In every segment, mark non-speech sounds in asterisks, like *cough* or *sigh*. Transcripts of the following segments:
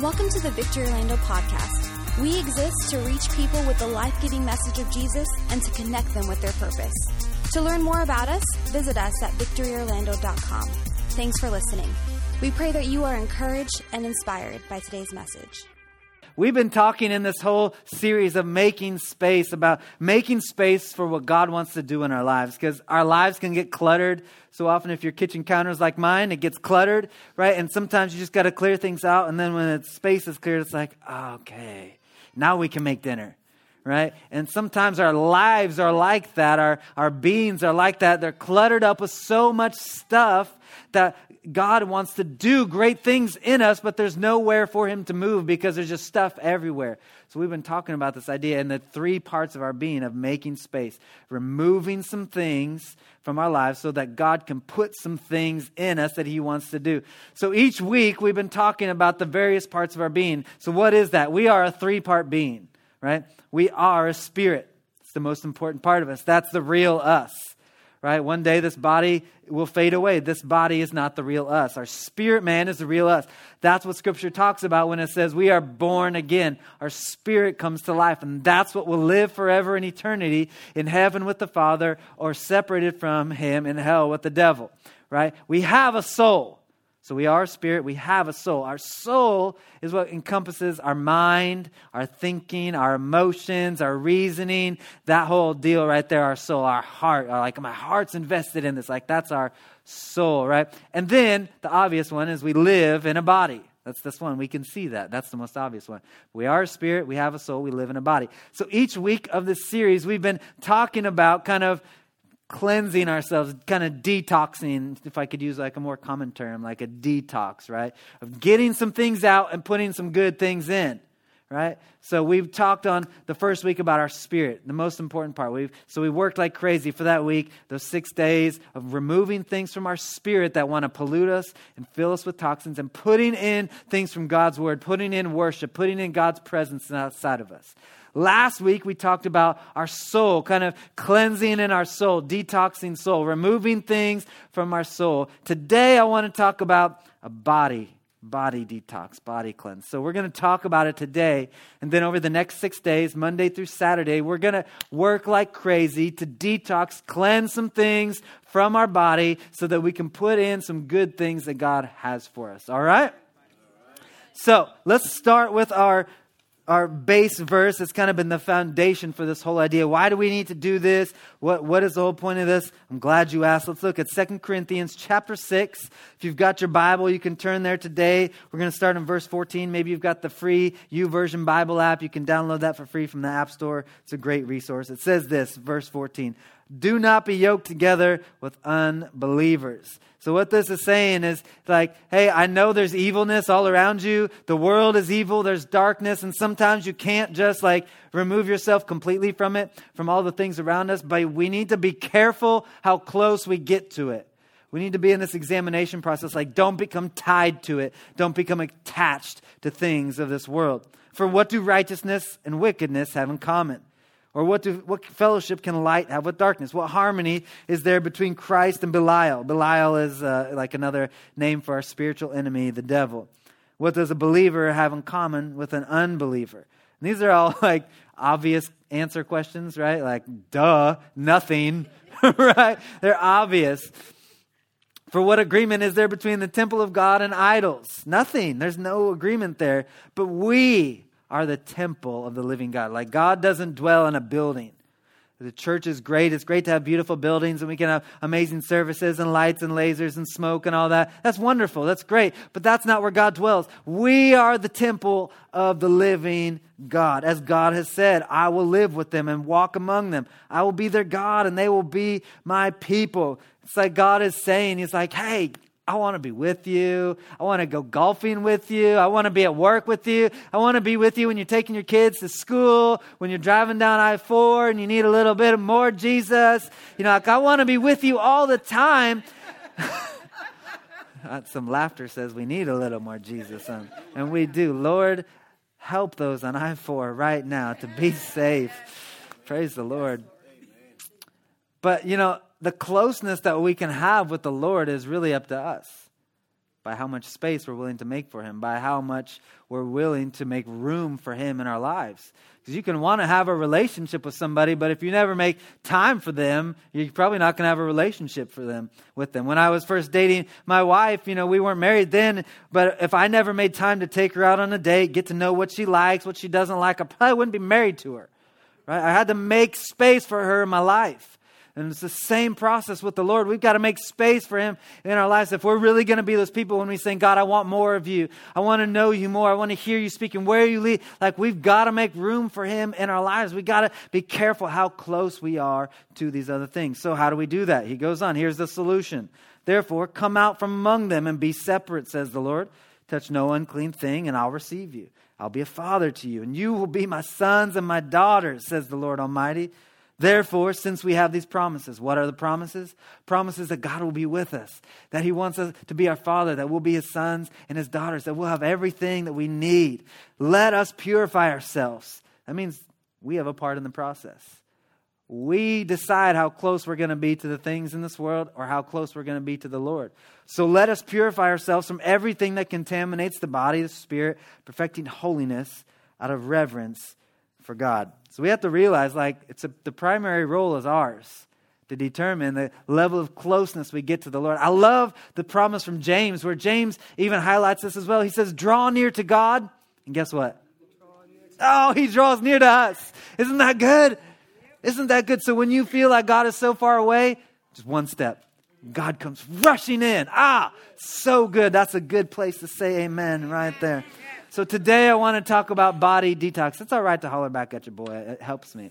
Welcome to the Victory Orlando podcast. We exist to reach people with the life giving message of Jesus and to connect them with their purpose. To learn more about us, visit us at victoryorlando.com. Thanks for listening. We pray that you are encouraged and inspired by today's message. We've been talking in this whole series of making space about making space for what God wants to do in our lives because our lives can get cluttered. So often, if your kitchen counter is like mine, it gets cluttered, right? And sometimes you just got to clear things out. And then when the space is cleared, it's like, okay, now we can make dinner right? And sometimes our lives are like that. Our, our beings are like that. They're cluttered up with so much stuff that God wants to do great things in us, but there's nowhere for Him to move because there's just stuff everywhere. So we've been talking about this idea in the three parts of our being of making space, removing some things from our lives so that God can put some things in us that He wants to do. So each week we've been talking about the various parts of our being. So what is that? We are a three part being, right? We are a spirit. It's the most important part of us. That's the real us right? One day this body will fade away. This body is not the real us. Our spirit man is the real us. That's what scripture talks about when it says we are born again. Our spirit comes to life, and that's what will live forever in eternity in heaven with the Father or separated from him in hell with the devil, right? We have a soul. So we are a spirit, we have a soul. Our soul is what encompasses our mind, our thinking, our emotions, our reasoning, that whole deal right there, our soul, our heart. Uh, like my heart's invested in this. Like that's our soul, right? And then the obvious one is we live in a body. That's this one. We can see that. That's the most obvious one. We are a spirit, we have a soul, we live in a body. So each week of this series, we've been talking about kind of cleansing ourselves, kind of detoxing, if I could use like a more common term, like a detox, right? Of getting some things out and putting some good things in, right? So we've talked on the first week about our spirit, the most important part. We've, so we worked like crazy for that week, those six days of removing things from our spirit that want to pollute us and fill us with toxins and putting in things from God's word, putting in worship, putting in God's presence outside of us. Last week, we talked about our soul, kind of cleansing in our soul, detoxing soul, removing things from our soul. Today, I want to talk about a body, body detox, body cleanse. So, we're going to talk about it today. And then, over the next six days, Monday through Saturday, we're going to work like crazy to detox, cleanse some things from our body so that we can put in some good things that God has for us. All right? So, let's start with our our base verse has kind of been the foundation for this whole idea. Why do we need to do this? What, what is the whole point of this? I'm glad you asked. Let's look at 2 Corinthians chapter 6. If you've got your Bible, you can turn there today. We're going to start in verse 14. Maybe you've got the free YouVersion Bible app. You can download that for free from the App Store. It's a great resource. It says this, verse 14 Do not be yoked together with unbelievers. So, what this is saying is like, hey, I know there's evilness all around you. The world is evil, there's darkness, and sometimes you can't just like remove yourself completely from it, from all the things around us, but we need to be careful how close we get to it. We need to be in this examination process, like, don't become tied to it, don't become attached to things of this world. For what do righteousness and wickedness have in common? Or what, do, what fellowship can light have with darkness? What harmony is there between Christ and Belial? Belial is uh, like another name for our spiritual enemy, the devil. What does a believer have in common with an unbeliever? And these are all *laughs* like obvious answer questions, right? Like, duh, nothing, *laughs* right? They're obvious. For what agreement is there between the temple of God and idols? Nothing. There's no agreement there. But we, are the temple of the living God. Like God doesn't dwell in a building. The church is great. It's great to have beautiful buildings and we can have amazing services and lights and lasers and smoke and all that. That's wonderful. That's great. But that's not where God dwells. We are the temple of the living God. As God has said, I will live with them and walk among them. I will be their God and they will be my people. It's like God is saying, He's like, hey, I want to be with you. I want to go golfing with you. I want to be at work with you. I want to be with you when you're taking your kids to school, when you're driving down I 4 and you need a little bit more Jesus. You know, like I want to be with you all the time. *laughs* Some laughter says we need a little more Jesus. And, and we do. Lord, help those on I 4 right now to be safe. Praise the Lord. But, you know, the closeness that we can have with the Lord is really up to us. by how much space we're willing to make for Him, by how much we're willing to make room for Him in our lives. Because you can want to have a relationship with somebody, but if you never make time for them, you're probably not going to have a relationship for them with them. When I was first dating my wife, you know, we weren't married then, but if I never made time to take her out on a date, get to know what she likes, what she doesn't like, I probably wouldn't be married to her. Right? I had to make space for her in my life. And it's the same process with the Lord. We've got to make space for Him in our lives. If we're really going to be those people when we say, God, I want more of you. I want to know you more. I want to hear you speaking where you lead. Like we've got to make room for Him in our lives. We've got to be careful how close we are to these other things. So, how do we do that? He goes on. Here's the solution. Therefore, come out from among them and be separate, says the Lord. Touch no unclean thing, and I'll receive you. I'll be a father to you, and you will be my sons and my daughters, says the Lord Almighty. Therefore, since we have these promises, what are the promises? Promises that God will be with us, that He wants us to be our Father, that we'll be His sons and His daughters, that we'll have everything that we need. Let us purify ourselves. That means we have a part in the process. We decide how close we're going to be to the things in this world or how close we're going to be to the Lord. So let us purify ourselves from everything that contaminates the body, the spirit, perfecting holiness out of reverence for God. So we have to realize like it's a, the primary role is ours to determine the level of closeness we get to the Lord. I love the promise from James where James even highlights this as well. He says, "Draw near to God." And guess what? Oh, he draws near to us. Isn't that good? Isn't that good? So when you feel like God is so far away, just one step. God comes rushing in. Ah, so good. That's a good place to say amen right there. So today I want to talk about body detox. It's all right to holler back at your boy, it helps me.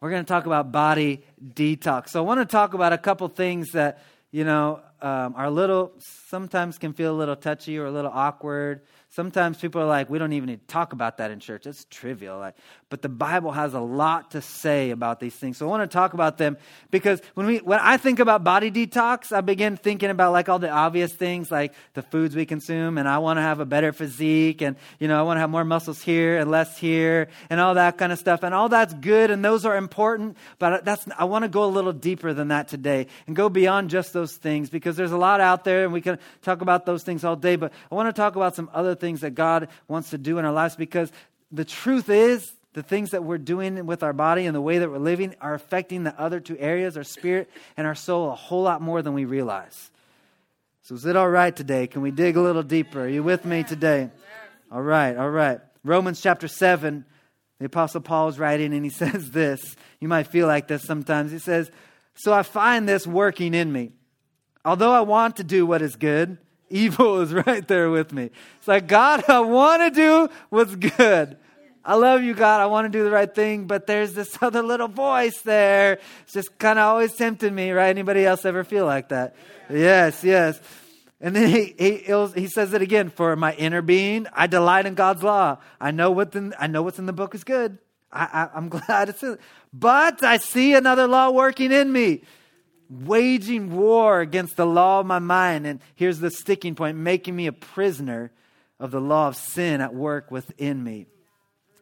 We're going to talk about body detox. So I want to talk about a couple things that, you know, um, are a little, sometimes can feel a little touchy or a little awkward. Sometimes people are like, we don't even need to talk about that in church. It's trivial. Like, but the Bible has a lot to say about these things. So I want to talk about them because when we when I think about body detox, I begin thinking about like all the obvious things like the foods we consume and I want to have a better physique and you know, I want to have more muscles here and less here and all that kind of stuff. And all that's good and those are important, but that's I want to go a little deeper than that today and go beyond just those things because there's a lot out there and we can talk about those things all day, but I want to talk about some other things that God wants to do in our lives because the truth is, the things that we're doing with our body and the way that we're living are affecting the other two areas, our spirit and our soul, a whole lot more than we realize. So, is it all right today? Can we dig a little deeper? Are you with me today? All right, all right. Romans chapter 7, the Apostle Paul is writing and he *laughs* says this. You might feel like this sometimes. He says, So I find this working in me. Although I want to do what is good, evil is *laughs* right there with me. It's like, God, I want to do what's good. I love you, God. I want to do the right thing, but there's this *laughs* other little voice there. It's just kind of always tempting me, right? Anybody else ever feel like that? Yes, yes. And then he, he, he says it again for my inner being, I delight in God's law. I know, what the, I know what's in the book is good. I, I, I'm *laughs* glad it's in But I see another law working in me waging war against the law of my mind. And here's the sticking point making me a prisoner of the law of sin at work within me.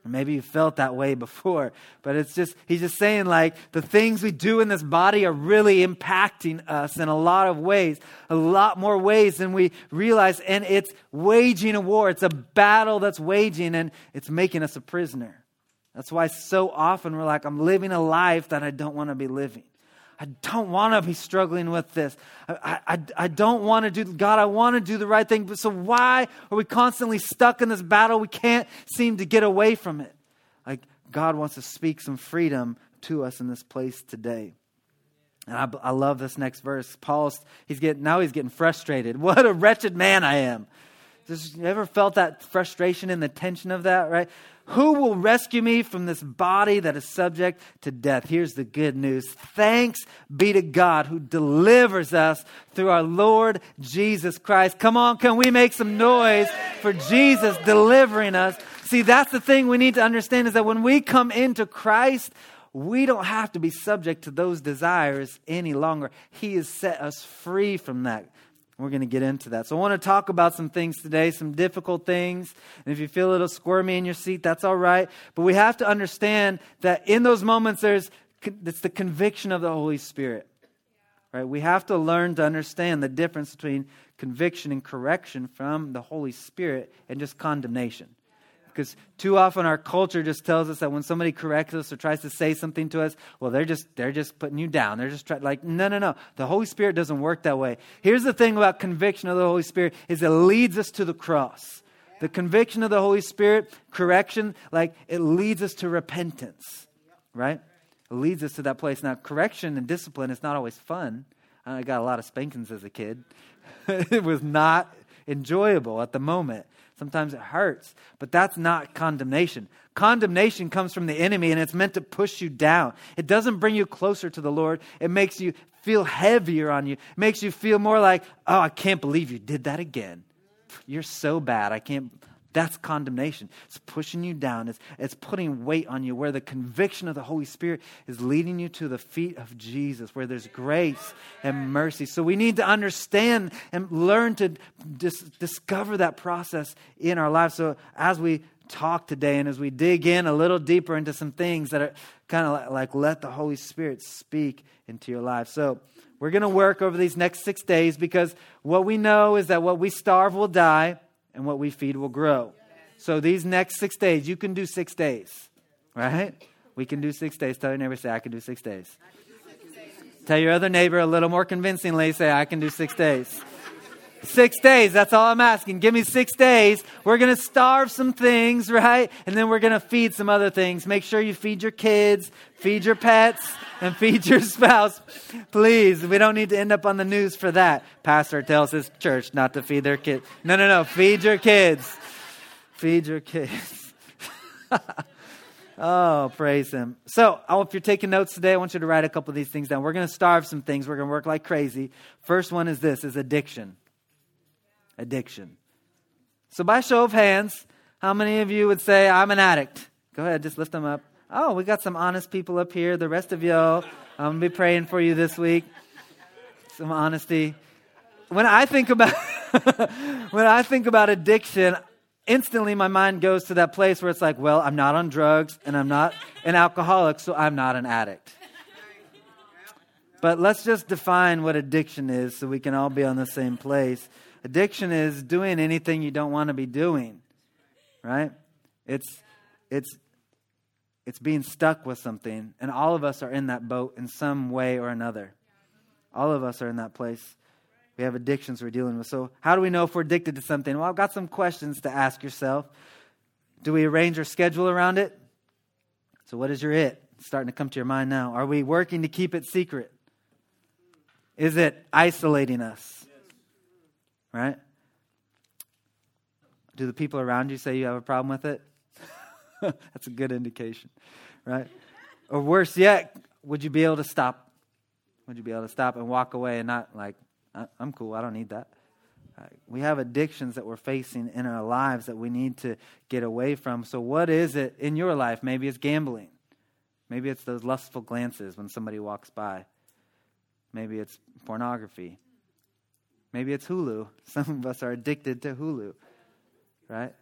Maybe you felt that way before, but it's just, he's just saying like the things we do in this body are really impacting us in a lot of ways, a lot more ways than we realize. And it's waging a war. It's a battle that's waging and it's making us a prisoner. That's why so often we're like, I'm living a life that I don't want to be living. I don't want to be struggling with this. I, I, I don't want to do, God, I want to do the right thing. But so why are we constantly stuck in this battle? We can't seem to get away from it. Like God wants to speak some freedom to us in this place today. And I, I love this next verse. Paul's, he's getting, now he's getting frustrated. *laughs* What a wretched man I am. Just, you ever felt that frustration and the tension of that, right? Who will rescue me from this body that is subject to death? Here's the good news. Thanks be to God who delivers us through our Lord Jesus Christ. Come on, can we make some noise for Jesus delivering us? See, that's the thing we need to understand is that when we come into Christ, we don't have to be subject to those desires any longer. He has set us free from that. We're going to get into that. So, I want to talk about some things today, some difficult things. And if you feel a little squirmy in your seat, that's all right. But we have to understand that in those moments, there's it's the conviction of the Holy Spirit. Right? We have to learn to understand the difference between conviction and correction from the Holy Spirit and just condemnation. Because too often our culture just tells us that when somebody corrects us or tries to say something to us, well, they're just they're just putting you down. They're just trying like no, no, no. The Holy Spirit doesn't work that way. Here's the thing about conviction of the Holy Spirit is it leads us to the cross. The conviction of the Holy Spirit, correction, like it leads us to repentance, right? It leads us to that place. Now, correction and discipline is not always fun. I got a lot of spankings as a kid. *laughs* it was not enjoyable at the moment. Sometimes it hurts, but that's not condemnation. Condemnation comes from the enemy and it's meant to push you down. It doesn't bring you closer to the Lord. It makes you feel heavier on you. It makes you feel more like, oh, I can't believe you did that again. You're so bad. I can't. That's condemnation. It's pushing you down. It's, it's putting weight on you, where the conviction of the Holy Spirit is leading you to the feet of Jesus, where there's grace and mercy. So we need to understand and learn to dis- discover that process in our lives. So as we talk today and as we dig in a little deeper into some things that are kind of like, like let the Holy Spirit speak into your life. So we're going to work over these next six days because what we know is that what we starve will die and what we feed will grow. So these next six days, you can do six days, right? We can do six days. Tell your neighbor, say, I can do six days. Tell your other neighbor a little more convincingly, say, I can do six days. Six days, that's all I'm asking. Give me six days. We're going to starve some things, *laughs* right? And then we're going to feed some other things. Make sure you feed your kids, feed your pets, *laughs* and feed your spouse. Please, we don't need to end up on the news for that. Pastor tells his church not to feed their kids. No, no, no. Feed your kids. Feed your kids. *laughs* oh, praise him. So, if you're taking notes today, I want you to write a couple of these things down. We're going to starve some things. We're going to work like crazy. First one is this, is addiction addiction. So, by show of hands, how many of you would say, I'm an addict? Go ahead, just lift them up. Oh, we got some honest people up here. The rest of y'all, I'm going to be praying for you this week. Some honesty. When I think about *laughs* when I think about addiction, instantly my mind goes to that place where it's like, well, I'm not on drugs and I'm not an alcoholic, so I'm not an addict. But let's just define what addiction is so we can all be on the same place. Addiction is doing anything you don't want to be doing, right? It's, it's, it's being stuck with something. And all of us are in that boat in some way or another. All of us are in that place. We have addictions we're dealing with. So, how do we know if we're addicted to something? Well, I've got some questions to ask yourself. Do we arrange our schedule around it? So, what is your it? It's starting to come to your mind now. Are we working to keep it secret? Is it isolating us? right? Do the people around you say you have a problem with it? *laughs* That's a good indication, right? Or worse yet, would you be able to stop? Would you be able to stop and walk away and not like, uh, I'm cool, I don't need that? Uh, we have addictions that we're facing in our lives that we need to get away from. So, what is it in your life? Maybe it's gambling. Maybe it's those lustful glances when somebody walks by. Maybe it's pornography. Maybe it's Hulu. *laughs* Some of us are addicted to Hulu, right?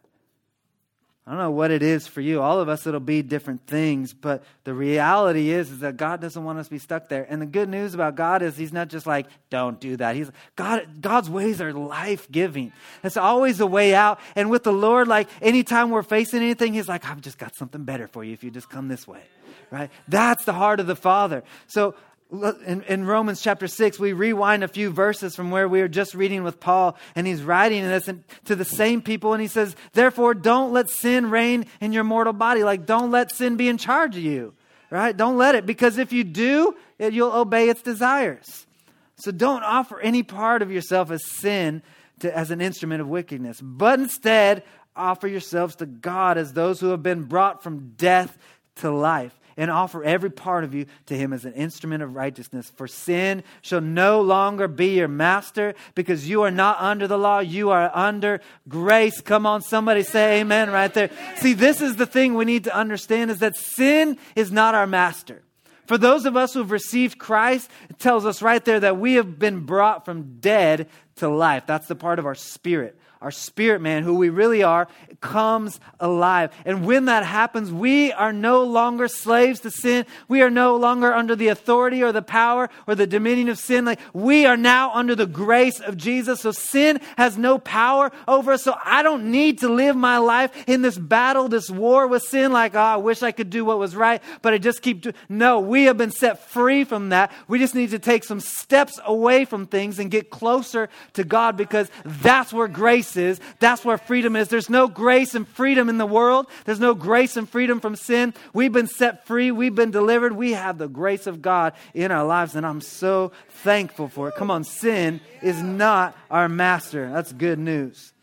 I don't know what it is for you. All of us, it'll be different things. But the reality is, is that God doesn't want us to be stuck there. And the good news about God is He's not just like, don't do that. He's God, God's ways are life giving. It's always a way out. And with the Lord, like anytime we're facing anything, He's like, I've just got something better for you if you just come this way. Right? That's the heart of the Father. So in, in, Romans chapter 6, we rewind a few verses from where we were just reading with Paul, and he's writing this to the same people, and he says, Therefore, don't let sin reign in your mortal body. Like, don't let sin be in charge of you, right? Don't let it, because if you do, it, you'll obey its desires. So don't offer any part of yourself as sin to, as an instrument of wickedness, but instead offer yourselves to God as those who have been brought from death to life and offer every part of you to him as an instrument of righteousness. For sin shall no longer be your master because you are not under the law, you are under grace. Come on, somebody say amen right there. See, this is the thing we need to understand is that sin is not our master. For those of us who've received Christ, it tells us right there that we have been brought from dead to life. That's the part of our spirit. Our spirit man, who we really are, comes alive. And when that happens, we are no longer slaves to sin. We are no longer under the authority or the power or the dominion of sin. Like we are now under the grace of Jesus. So sin has no power over us. So I don't need to live my life in this battle, this war with sin, like, oh, I wish I could do what was right, but I just keep doing. No, we have been set free from that. We just need to take some steps away from things and get closer to God because that's where grace is. That's where freedom is. There's no grace and freedom in the world. There's no grace and freedom from sin. We've been set free. We've been delivered. We have the grace of God in our lives, and I'm so thankful for it. Come on, sin is not our master. That's good news.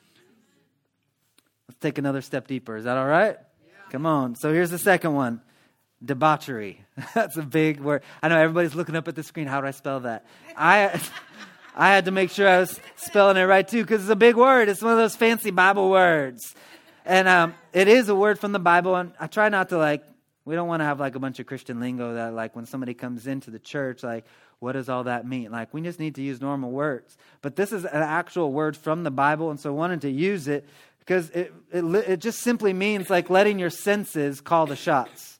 Let's take another step deeper. Is that all right? Come on. So here's the second one debauchery. *laughs* That's a big word. I know everybody's looking up at the screen. How do I spell that? *laughs* I. I had to make sure I was spelling it right too because it's a big word. It's one of those fancy Bible words. And um, it is a word from the Bible. And I try not to like, we don't want to have like a bunch of Christian lingo that like when somebody comes into the church, like, what does all that mean? Like, we just need to use normal words. But this is an actual word from the Bible. And so I wanted to use it because it, it, it just simply means like letting your senses call the shots.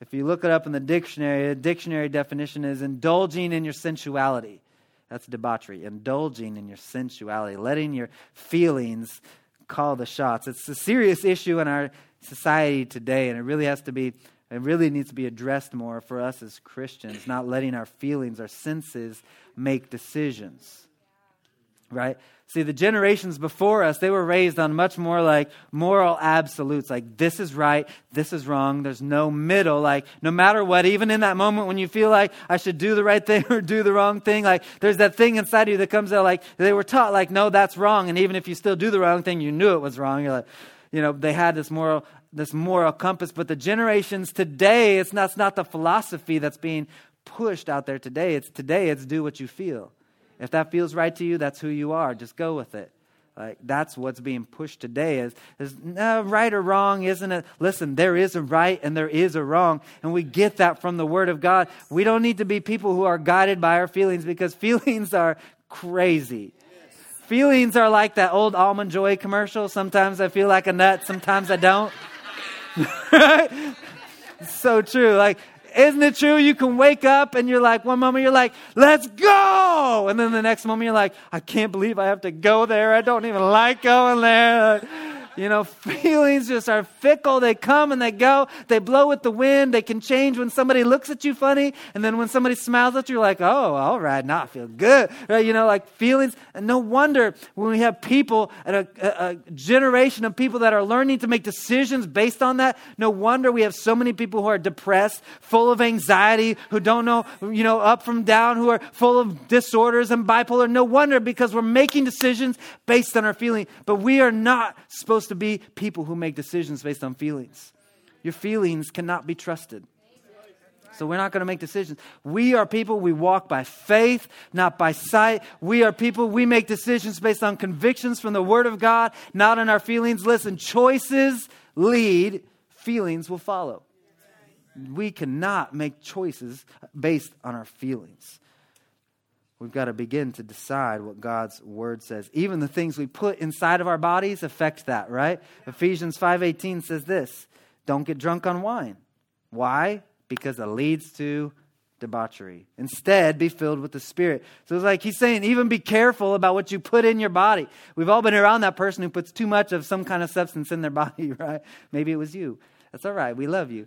If you look it up in the dictionary, the dictionary definition is indulging in your sensuality. That's debauchery, indulging in your sensuality, letting your feelings call the shots. It's a serious issue in our society today, and it really has to be, it really needs to be addressed more for us as Christians, not letting our feelings, our senses make decisions. Right? See, the generations before us, they were raised on much more like moral absolutes, like this is right, this is wrong, there's no middle. Like, no matter what, even in that moment when you feel like I should do the right thing *laughs* or do the wrong thing, like there's that thing inside you that comes out like they were taught, like, no, that's wrong. And even if you still do the wrong thing, you knew it was wrong. You're like, you know, they had this moral this moral compass, but the generations today, it's not, it's not the philosophy that's being pushed out there today. It's today, it's do what you feel. If that feels right to you, that's who you are. Just go with it. Like that's what's being pushed today is, is no, right or wrong, isn't it? Listen, there is a right and there is a wrong. And we get that from the Word of God. We don't need to be people who are guided by our feelings because *laughs* feelings are crazy. Feelings are like that old almond joy commercial. Sometimes I feel like a nut, sometimes I don't. *laughs* right? So true. Like isn't it true? You can wake up and you're like, one moment you're like, let's go. And then the next moment you're like, I can't believe I have to go there. I don't even like going there. You know, *laughs* feelings just are fickle. They come and they go. They blow with the wind. They can change when somebody looks at you funny. And then when somebody smiles at you, you're like, oh, all right, now I feel good. Right? You know, like feelings. And no wonder when we have people, and a, a, a generation of people that are learning to make decisions based on that, no wonder we have so many people who are depressed, full of anxiety, who don't know, you know, up from down, who are full of disorders and bipolar. No wonder because we're making decisions based on our feeling. But we are not supposed to be people who make decisions based on feelings. Your feelings cannot be trusted. So we're not going to make decisions. We are people, we walk by faith, not by sight. We are people, we make decisions based on convictions from the Word of God, not on our feelings. Listen, choices lead, feelings will follow. We cannot make choices based on our feelings. We've got to begin to decide what God's word says. Even the things we put inside of our bodies affect that, right? Ephesians 5:18 says this, don't get drunk on wine. Why? Because it leads to debauchery. Instead, be filled with the Spirit. So it's like he's saying, even be careful about what you put in your body. We've all been around that person who puts too much of some kind of substance in their *laughs* body, right? Maybe it was you. That's all right. We love you.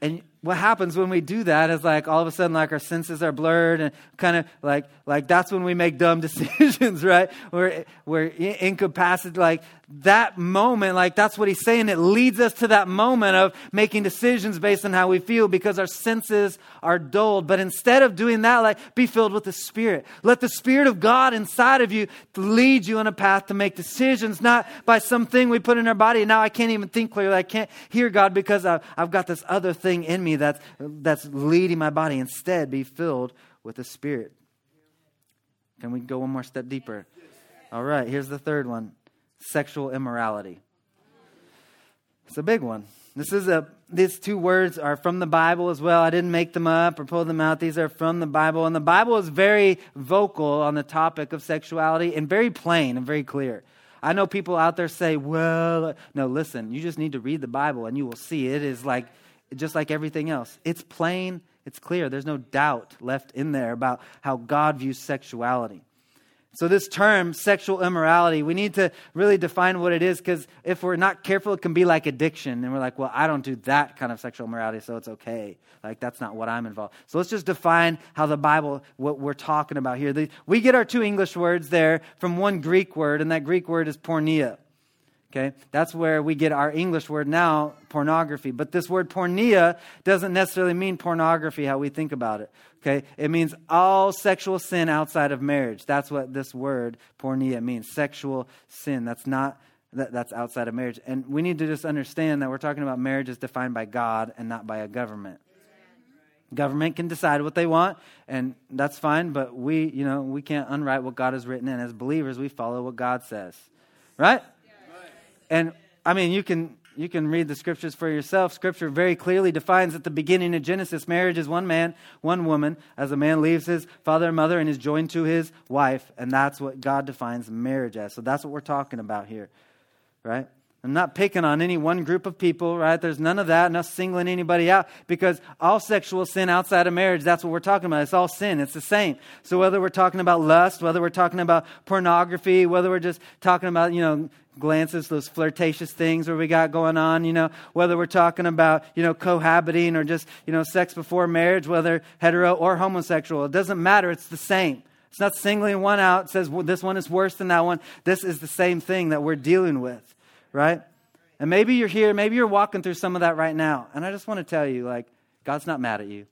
And what happens when we do that is like all of a sudden like our senses are blurred and kind of like like that's when we make dumb *laughs* decisions right? We're we're incapacitated like that moment like that's what he's saying. It leads us to that moment of making decisions based on how we feel because our senses are dulled. But instead of doing that like be filled with the spirit. Let the spirit of god inside of you lead you on a path to make decisions not by something we put in our body. Now i can't even think clearly. I can't hear god because I've, I've got this other thing in me that's, that's leading my body. Instead, be filled with the Spirit. Can we go one more step deeper? All right, here's the third one sexual immorality. It's a big one. This is a these two words are from the Bible as well. I didn't make them up or pull them out. These are from the Bible. And the Bible is very vocal on the topic of sexuality and very plain and very clear. I know people out there say, well, no, listen, you just need to read the Bible and you will see it is like just like everything else. It's plain, it's clear. There's no doubt left in there about how God views sexuality. So, this term, sexual immorality, we need to really define what it is because if we're not careful, it can be like addiction. And we're like, well, I don't do that kind of sexual immorality, so it's okay. Like, that's not what I'm involved. So, let's just define how the Bible, what we're talking about here. We get our two English words there from one Greek word, and that Greek word is porneia. Okay? That's where we get our English word now, pornography. But this word porneia doesn't necessarily mean pornography, how we think about it. Okay? It means all sexual sin outside of marriage. That's what this word porneia means. Sexual sin. That's not that, that's outside of marriage. And we need to just understand that we're talking about marriage is defined by God and not by a government. Government can decide what they want, and that's fine, but we, you know, we can't unwrite what God has written, and as believers, we follow what God says. Right? And I mean, you can you can read the scriptures for yourself. Scripture very clearly defines at the beginning of Genesis marriage is one man, one woman, as a man leaves his father and mother and is joined to his wife. And that's what God defines marriage as. So that's what we're talking about here, right? I'm not picking on any one group of people, right? There's none of that, not singling anybody out because all sexual sin outside of marriage, that's what we're talking about. It's all sin. It's the same. So whether we're talking about lust, whether we're talking about pornography, whether we're just talking about, you know, glances, those flirtatious things where we got going on, you know, whether we're talking about, you know, cohabiting or just, you know, sex before marriage, whether hetero or homosexual, it doesn't matter. It's the same. It's not singling one out, says well, this one is worse than that one. This is the same thing that we're dealing with right? And maybe you're here, maybe you're walking through some of that right now. And I just want to tell you, like, God's not mad at you.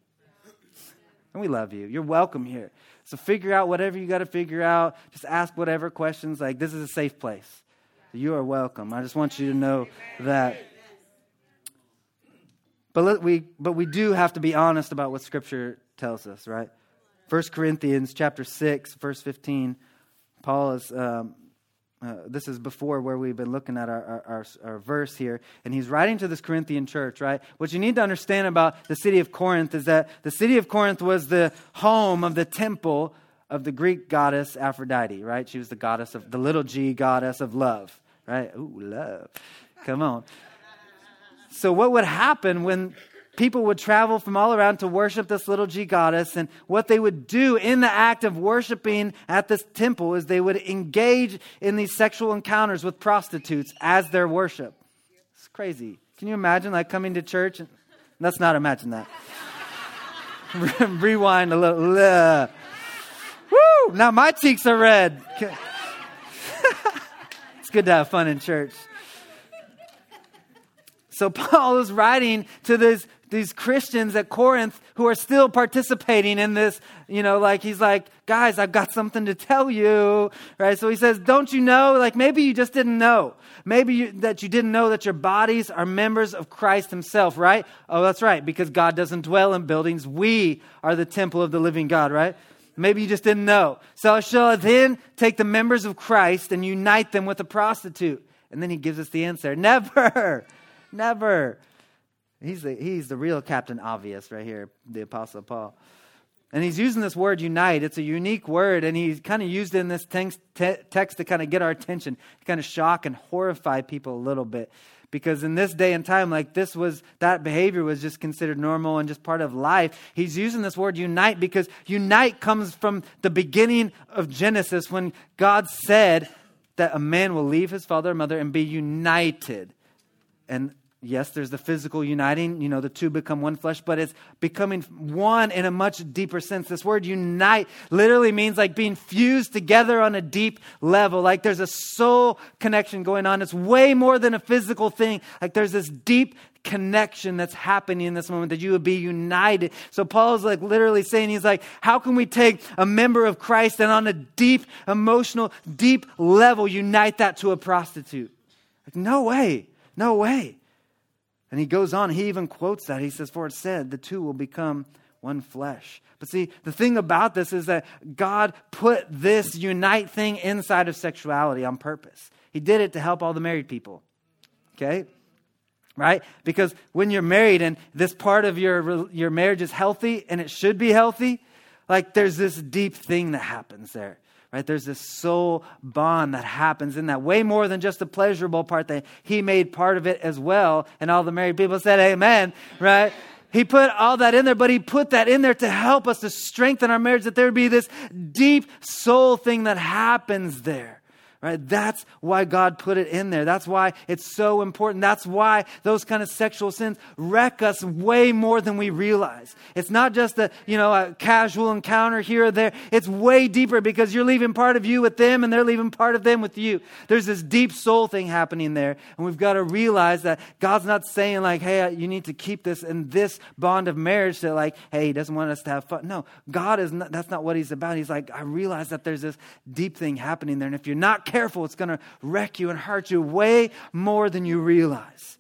And we love you. You're welcome here. So figure out whatever you got to figure out. Just ask whatever questions. Like, this is a safe place. You are welcome. I just want you to know that. But, let, we, but we do have to be honest about what Scripture tells us, right? 1 Corinthians chapter 6, verse 15, Paul is um, uh, this is before where we've been looking at our, our, our, our, verse here. And he's writing to this Corinthian church, right? What you need to understand about the city of Corinth is that the city of Corinth was the home of the temple of the Greek goddess Aphrodite, right? She was the goddess of the little g goddess of love, right? Ooh, love. Come on. So, what would happen when people would travel from all around to worship this little G goddess. And what they would do in the act of worshiping at this temple is they would engage in these sexual encounters with prostitutes as their worship. It's crazy. Can you imagine like coming to church? And, let's not imagine that. *laughs* Rewind a little. Woo! Now my cheeks are red. Good to have fun in church. So Paul is writing to this these Christians at Corinth who are still participating in this, you know, like he's like, guys, I've got something to tell you, right? So he says, don't you know? Like maybe you just didn't know. Maybe you, that you didn't know that your bodies are members of Christ himself, right? Oh, that's right, because God doesn't dwell in buildings. We are the temple of the living God, right? Maybe you just didn't know. So shall then take the members of Christ and unite them with a prostitute? And then he gives us the answer. *laughs* Never. Never. He's the, he's the real Captain Obvious right here, the Apostle Paul. And he's using this word unite. It's a unique word, and he's kind of used it in this text, text to kind of get our attention, to kind of shock and horrify people a little bit. Because in this day and time, like this was, that behavior was just considered normal and just part of life. He's using this word unite because unite comes from the beginning of Genesis when God said that a man will leave his father and mother and be united. And Yes, there's the physical uniting, you know, the two become one flesh, but it's becoming one in a much deeper sense. This word unite literally means like being fused together on a deep level. Like there's a soul connection going on. It's way more than a physical thing. Like there's this deep connection that's happening in this moment that you would be united. So Paul's like literally saying, he's like, how can we take a member of Christ and on a deep, emotional, deep level unite that to a prostitute? Like, no way. No way. And he goes on, he even quotes that. He says, For it said, the two will become one flesh. But see, the thing about this is that God put this unite thing inside of sexuality on purpose. He did it to help all the married people. Okay? right? Because when you're married and this part of your, your marriage is healthy and it should be healthy, like there's this deep thing that happens there. Right? There's this soul bond that happens in that way more than just the pleasurable part that he made part of it as well. And all the married people said, Amen, right? He put all that in there, but he put that in there to help us to strengthen our marriage, that there would be this deep soul thing that happens there. Right? That's why God put it in there. That's why it's so important. That's why those kind of sexual sins wreck us way more than we realize. It's not just a, you know, a casual encounter here or there. It's way deeper because you're leaving part of you with them and they're leaving part of them with you. There's this deep soul thing happening there. And we've got to realize that God's not saying like, hey, you need to keep this in this bond of marriage that like, hey, he doesn't want us to have fun. No, God is not, that's not what he's about. He's like, I realize that there's this deep thing happening there. And if you're not careful, it's going to wreck you and hurt you way more than you realize.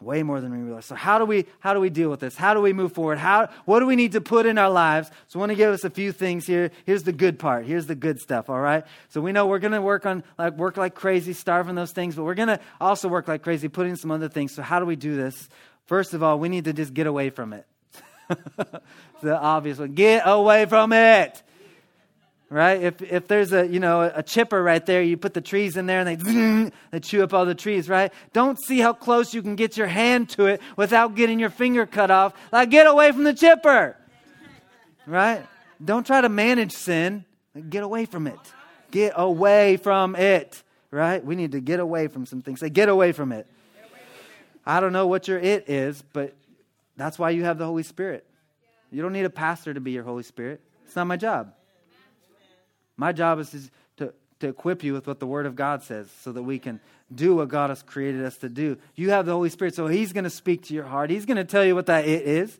Way more than we realize. So how do we how do we deal with this? How do we move forward? How what do we need to put in our lives? So I want to give us a few things here. Here's the good part. Here's the good stuff, all right? So we know we're going to work on like work like crazy, starving those things, but we're going to also work like crazy putting some other things. So how do we do this? First of all, we need to just get away from it. *laughs* the obvious one. Get away from it right? If, if there's a, you know, a chipper right there, you put the trees in there and they, *laughs* they chew up all the trees, right? Don't see how close you can get your hand to it without getting your finger cut off. Like, get away from the chipper, right? Don't try to manage sin. Get away from it. Get away from it, right? We need to get away from some things. Say, get away from it. I don't know what your it is, but that's why you have the Holy Spirit. You don't need a pastor to be your Holy Spirit. It's not my job. My job is to, to, equip you with what the Word of God says so that we can do what God has created us to do. You have the Holy Spirit, so He's going to speak to your heart. He's going to tell you what that it is.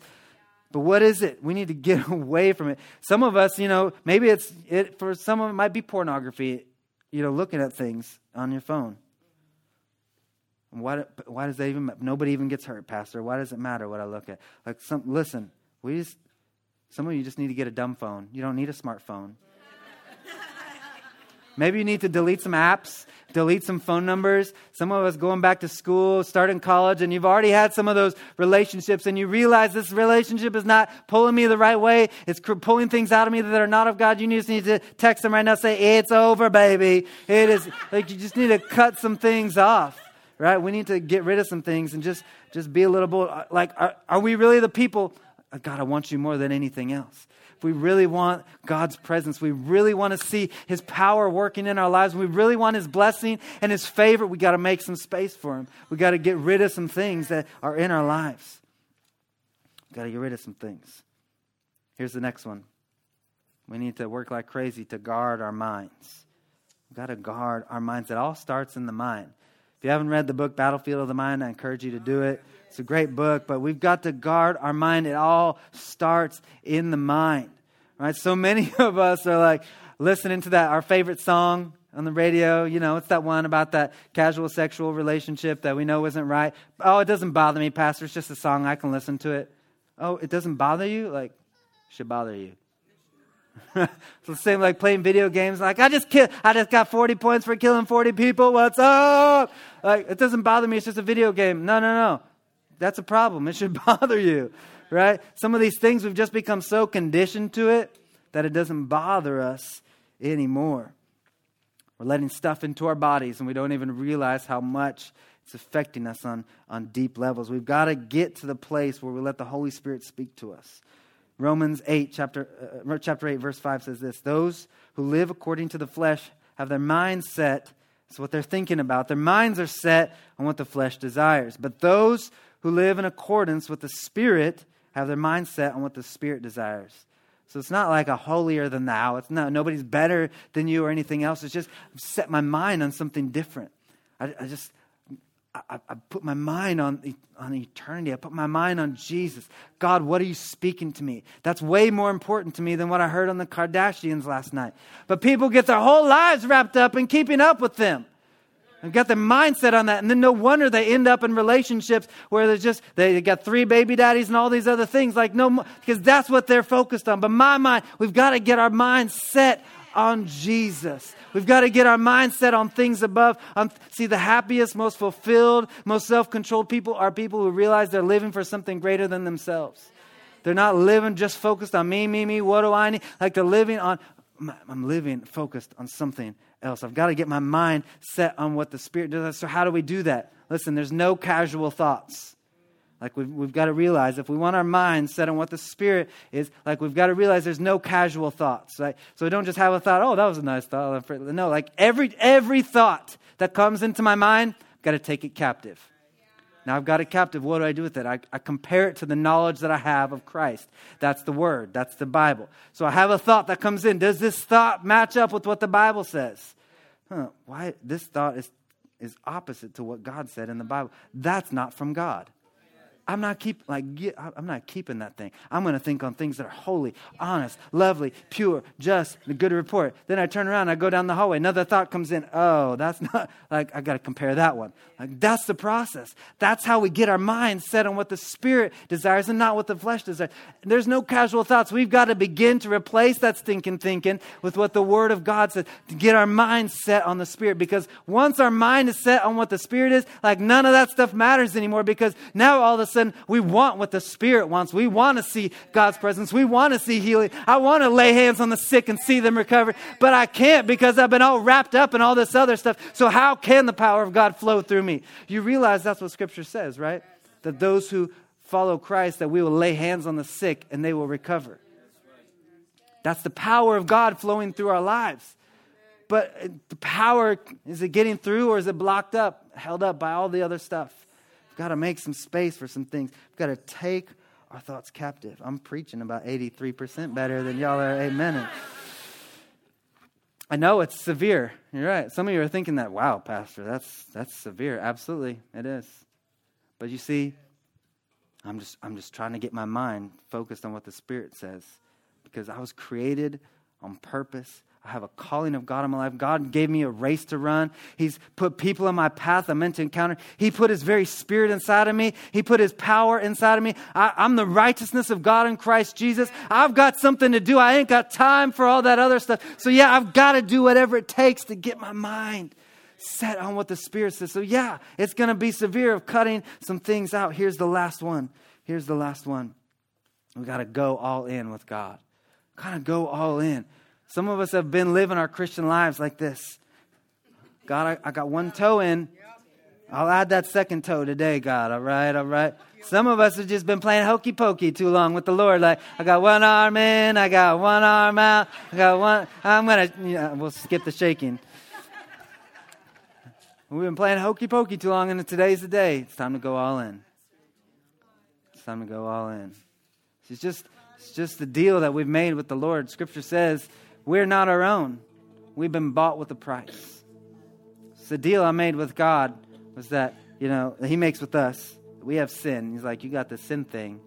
But what is it? We need to get *laughs* away from it. Some of us, you know, maybe it's it for some of it might be pornography, you know, looking at things on your phone. Why, why does that even nobody even gets hurt, Pastor? Why does it matter what I look at? Like some listen, we just some of you just need to get a dumb phone. You don't need a smartphone. Maybe you need to delete some apps, delete some phone numbers. Some of us going back to school, starting college, and you've already had some of those relationships, and you realize this relationship is not pulling me the right way. It's pulling things out of me that are not of God. You just need to text them right now, say, It's over, baby. It is *laughs* like you just need to cut some things off, right? We need to get rid of some things and just, just be a little bit uh, like, are, are we really the people? Uh, God, I want you more than anything else if we really want God's presence, we really want to see His power working in our lives, we really want His blessing and His favor, we got to make some space for Him. We got to get rid of some things that are in our lives. We got to get rid of some things. Here's the next one. We need to work like crazy to guard our minds. We've got to guard our minds. It all starts in the mind. If you haven't read the book Battlefield of the Mind, I encourage you to do it. It's a great book, but we've got to guard our mind. It all starts in the mind. Right? So many *laughs* of us are like listening to that our favorite song on the radio, you know, it's that one about that casual sexual relationship that we know isn't right. Oh, it doesn't bother me, pastor. It's just a song. I can listen to it. Oh, it doesn't bother you? Like, should bother you. *laughs* it's the same like playing video games. Like I just kill, I just got 40 points for killing 40 people. What's up? Like it doesn't bother me. It's just a video game. No, no, no. That's a problem. It should *laughs* bother you, right? Some of these things we've just become so conditioned to it that it doesn't bother us anymore. We're letting stuff into our bodies and we don't even realize how much it's affecting us on, on deep levels. We've got to get to the place where we let the Holy Spirit speak to us. Romans 8, chapter, uh, chapter 8, verse 5 says this Those who live according to the flesh have their minds set. That's what they're thinking about. Their minds are set on what the flesh desires. But those who live in accordance with the Spirit have their mindset on what the Spirit desires. So it's not like a holier than thou. It's not nobody's better than you or anything else. It's just I've set my mind on something different. I, I just I, I, put my mind on, on eternity. I put my mind on Jesus. God, what are you speaking to me? That's way more important to me than what I heard on the Kardashians last night. But people get their whole lives wrapped up in keeping up with them. They've got their mindset on that. And then no wonder they end up in relationships where there's just, they got three baby daddies and all these other things. Like, no, because that's what they're focused on. But my mind, we've got to get our minds set on Jesus. We've got to get our mindset on things above. On, see, the happiest, most fulfilled, most self controlled people are people who realize they're living for something greater than themselves. They're not living just focused on me, me, me, what do I need? Like they're living on, I'm living focused on something else. I've got to get my mind set on what the Spirit does. So, how do we do that? Listen, there's no casual thoughts. Like we've, we've got to realize if we want our mind set on what the Spirit is, like we've got to realize there's no casual thoughts. Right? So we don't just have a thought, oh, that was a nice thought. No, like every, every thought that comes into my mind, I've got to take it captive. Now I've got it captive. What do I do with it? I, I, compare it to the knowledge that I have of Christ. That's the Word, that's the Bible. So I have a thought that comes in. Does this thought match up with what the Bible says? Huh, why? This thought is, is opposite to what God said in the Bible. That's not from God. I'm not keep like I'm not keeping that thing. I'm going to think on things that are holy, honest, lovely, pure, just, a good report. Then I turn around, I go down the hallway, another thought comes in. Oh, that's *laughs* not like I got to compare that one. Like that's the process. That's how we get our minds set on what the spirit desires and not what the flesh desires. There's no casual thoughts. We've got to begin to replace that stinking thinking with what the word of God says to get our minds set on the spirit because once our mind is set on what the spirit is, like none of that stuff matters anymore because now all of a sudden sudden we want what the Spirit wants. We want to see God's presence. We want to see healing. I want to lay hands on the sick and see them recover, but I can't because I've been all wrapped up in all this other stuff. So, how can the power of God flow through me? You realize that's what Scripture says, right? That those who follow Christ, that we will lay hands on the sick and they will recover. That's the power of God flowing through our lives. But the power, is it getting through or is it blocked up, held up by all the other stuff? Got to make some space for some things. We've got to take our thoughts captive. I'm preaching about 83% better than y'all are. Amen. I know it's severe. You're right. Some of you are thinking that, wow, Pastor, that's, that's severe. Absolutely, it is. But you see, I'm just, I'm just trying to get my mind focused on what the Spirit says because I was created on purpose I have a calling of God in my life. God gave me a race to run. He's put people in my path I'm meant to encounter. He put His very Spirit inside of me. He put His power inside of me. I, I'm the righteousness of God in Christ Jesus. I've got something to do. I ain't got time for all that other stuff. So, yeah, I've got to do whatever it takes to get my mind set on what the Spirit says. So, yeah, it's going to be severe of cutting some things out. Here's the last one. Here's the last one. We got to go all in with God. Kind of go all in. Some of us have been living our Christian lives like this. God, I, I got one toe in. I'll add that second toe today, God. All right, all right. Some of us have just been playing hokey pokey too long with the Lord. Like, I got one arm in, I got one arm out, I got one. I'm going to, know, we'll skip the shaking. We've been playing hokey pokey too long, and today's the day. It's time to go all in. It's time to go all in. It's just, it's just the deal that we've made with the Lord. Scripture says we're not our own. We've been bought with a price. So the deal I made with God was that, you know, He makes with us. We have sin. He's like, you got the sin thing.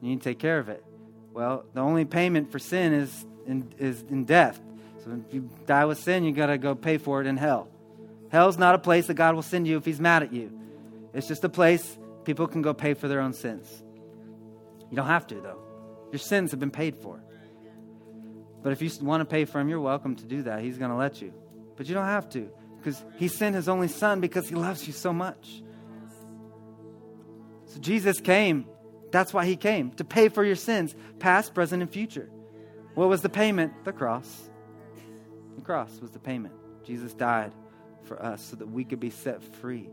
You need to take care of it. Well, the only payment for sin is in, is in death. So if you die with sin, you got to go pay for it in hell. Hell's not a place that God will send you if He's mad at you. It's just a place people can go pay for their own sins. You don't have to, though. Your sins have been paid for. But if you want to pay for him, you're welcome to do that. He's going to let you. But you don't have to because he sent his only son because he loves you so much. So Jesus came. That's why he came to pay for your sins, past, present, and future. What was the payment? The cross. The cross was the payment. Jesus died for us so that we could be set free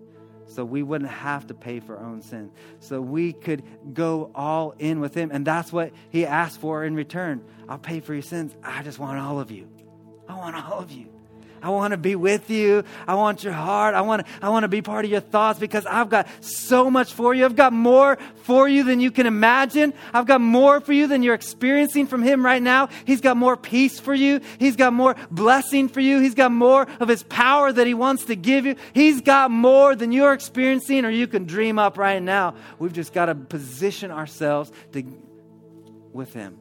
so we wouldn't have to pay for our own sin. So we could go all in with Him. And that's what He asked for in return. I'll pay for your sins. I just want all of you. I want all of you. I want to be with you. I want your heart. I want I want to be part of your thoughts because I've got so much for you. I've got more for you than you can imagine. I've got more for you than you're experiencing from Him right now. He's got more peace for you. He's got more blessing for you. He's got more of His power that He wants to give you. He's got more than you're experiencing or you can dream up right now. We've just got to position ourselves to, with Him.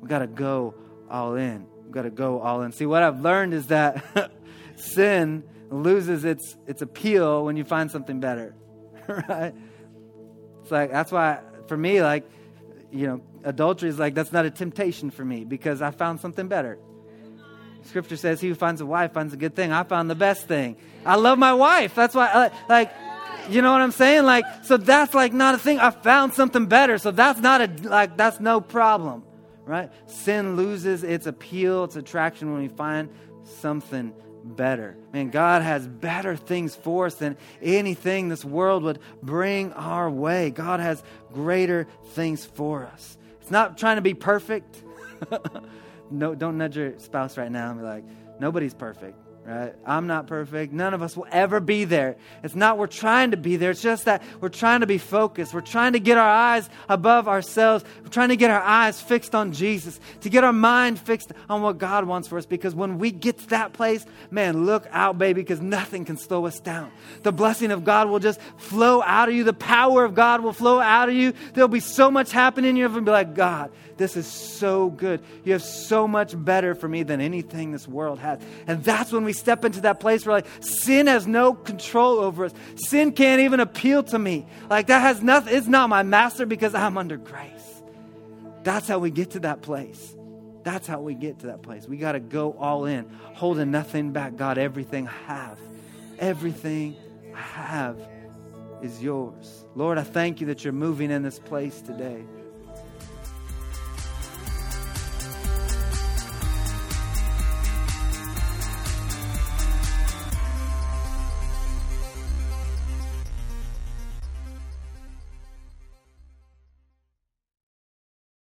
We've got to go all in. We've got to go all in. See, what I've learned is that *laughs* sin loses its, its appeal when you find something better, *laughs* right? It's like, that's why, for me, like, you know, adultery is like, that's not a temptation for me because I found something better. Scripture says, He who finds a wife finds a good thing. I found the best thing. I love my wife. That's why, uh, like, you know what I'm saying? Like, so that's like not a thing. I found something better. So that's not a, like, that's no problem, right? Sin loses its appeal, its attraction when we find something better. Man, God has better things for us than anything this world would bring our way. God has greater things for us. It's not trying to be perfect. *laughs* no, don't nudge your spouse right now and be like, nobody's perfect right? I'm not perfect. None of us will ever be there. It's not we're trying to be there. It's just that we're trying to be focused. We're trying to get our eyes above ourselves. We're trying to get our eyes fixed on Jesus, to get our mind fixed on what God wants for us. Because when we get to that place, man, look out, baby, because nothing can slow us down. The blessing of God will just flow out of you. The power of God will flow out of you. There'll be so much happening in you. And be like, God, this is so good. You have so much better for me than anything this world has. And that's when we step into that place where like sin has no control over us. Sin can't even appeal to me. Like that has nothing, it's not my master because I'm under grace. That's how we get to that place. That's how we get to that place. We got to go all in, holding nothing back. God, everything I have, everything I have is yours. Lord, I thank you that you're moving in this place today.